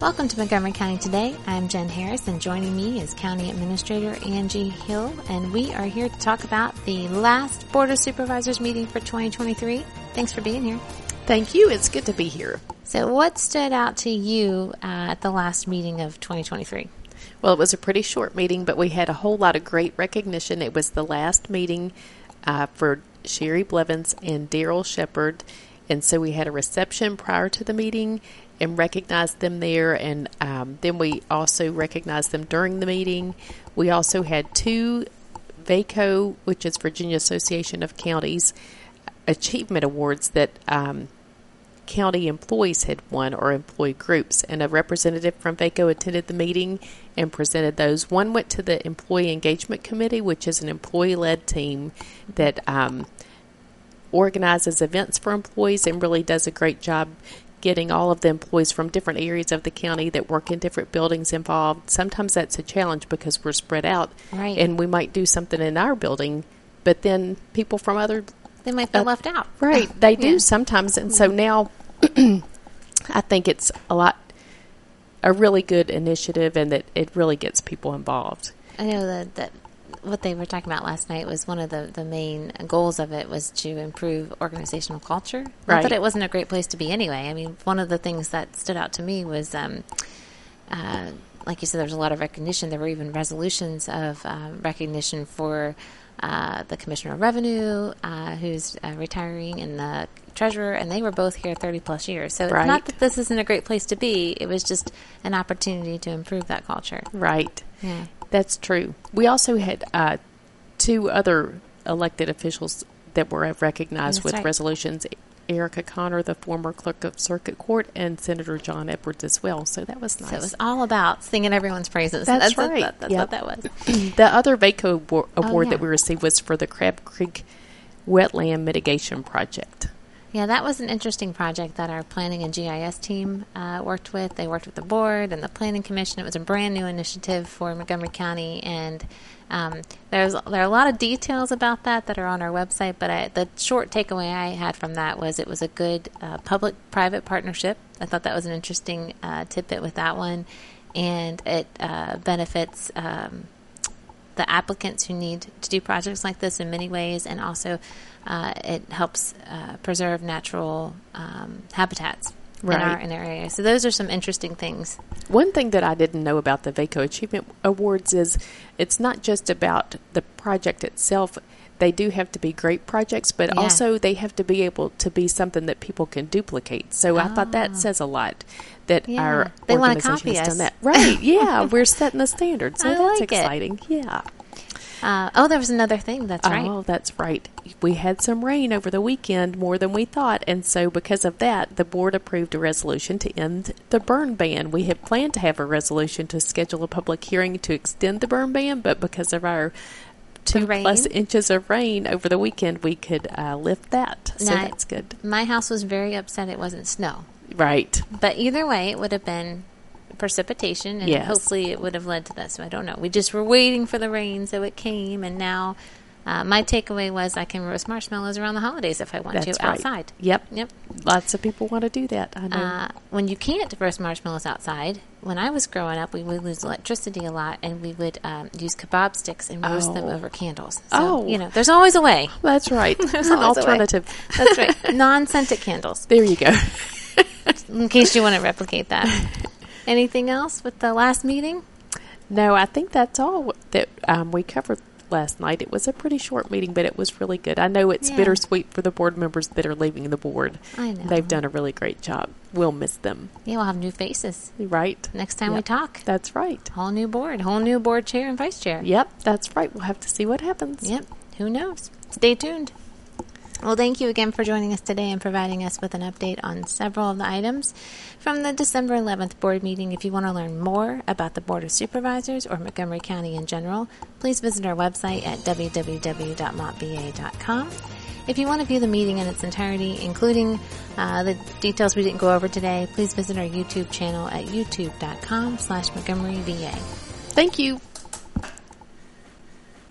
Welcome to Montgomery County Today. I'm Jen Harris, and joining me is County Administrator Angie Hill, and we are here to talk about the last Board of Supervisors meeting for 2023. Thanks for being here. Thank you. It's good to be here. So, what stood out to you uh, at the last meeting of 2023? Well, it was a pretty short meeting, but we had a whole lot of great recognition. It was the last meeting uh, for Sherry Blevins and Daryl Shepard, and so we had a reception prior to the meeting and recognized them there, and um, then we also recognized them during the meeting. We also had two VACO, which is Virginia Association of Counties, achievement awards that um, county employees had won or employee groups, and a representative from VACO attended the meeting and presented those. One went to the Employee Engagement Committee, which is an employee led team that um, organizes events for employees and really does a great job getting all of the employees from different areas of the county that work in different buildings involved. Sometimes that's a challenge because we're spread out, Right. and we might do something in our building, but then people from other They might feel Uh, left out. Right, they do Yeah. sometimes, and so now I think it's a lot a really good initiative, and that it really gets people involved. I know that, that what they were talking about last night was one of the, the main goals of it was to improve organizational culture. Not Right. that it wasn't a great place to be anyway. I mean, one of the things that stood out to me was, um, uh, like you said, there was a lot of recognition. There were even resolutions of um, recognition for uh, the Commissioner of Revenue, uh, who's uh, retiring, and the Treasurer, and they were both here 30 plus years. So it's not that this isn't a great place to be. It was just an opportunity to improve that culture. Right, Yeah. That's true. We also had uh, two other elected officials that were recognized That's with right. resolutions. Erica Connor, the former clerk of circuit court, and Senator John Edwards as well. So that was nice. So it was all about singing everyone's praises. That's what- right. that- that's Yep. what that was. The other VACO awar- award yeah. that we received was for the Crab Creek Wetland Mitigation Project. Yeah, that was an interesting project that our planning and GIS team uh, worked with. They worked with the board and the planning commission. It was a brand new initiative for Montgomery County, and um, there's there are a lot of details about that that are on our website. But I, the short takeaway I had from that was it was a good uh, public-private partnership. I thought that was an interesting uh, tidbit with that one, and it uh, benefits. Um, the applicants who need to do projects like this in many ways, and also uh, it helps uh, preserve natural um, habitats in our in our area. So those are some interesting things. One thing that I didn't know about the VACO Achievement Awards is it's not just about the project itself. They do have to be great projects, but Yeah. also they have to be able to be something that people can duplicate. So I thought that says a lot that Ah. Yeah. our They organization copy has us. done that. Right? Yeah, we're setting the standard. So I that's like it. exciting. Yeah. Uh, oh, there was another thing. That's right. Oh, that's right. We had some rain over the weekend, more than we thought, and so because of that, the board approved a resolution to end the burn ban. We had planned to have a resolution to schedule a public hearing to extend the burn ban, but because of our two plus inches of rain over the weekend, we could uh, lift that. So Now, that's good. My house was very upset it wasn't snow, Right. but either way, it would have been precipitation, and Yes. hopefully it would have led to this. So I don't know. We just were waiting for the rain, so it came, and now. Uh, my takeaway was I can roast marshmallows around the holidays if I want That's to right. outside. Yep. Yep. Lots of people want to do that. I know. Uh, when you can't roast marshmallows outside, when I was growing up, we would lose electricity a lot, and we would um, use kebab sticks and roast them Oh. over candles. So, Oh. you know, there's always a way. that's right. There's An always a way. alternative. That's right. Non-scented candles, There you go. in case you want to replicate that. Anything else with the last meeting? No, I think that's all that um, we covered last night. It was a pretty short meeting, but it was really good. I know it's Yeah. bittersweet for the board members that are leaving the board. I know. They've done a really great job. We'll miss them. Yeah, we'll have new faces Right? next time we talk. That's right. Whole new board, whole new board chair and vice chair. Yep, that's right. We'll have to see what happens. Yep. Who knows? Stay tuned. Well, thank you again for joining us today and providing us with an update on several of the items from the December 11th board meeting. If you want to learn more about the Board of Supervisors or Montgomery County in general, please visit our website at www.montva.com. If you want to view the meeting in its entirety, including uh, the details we didn't go over today, please visit our YouTube channel at youtube.com slash Montgomery VA. Thank you.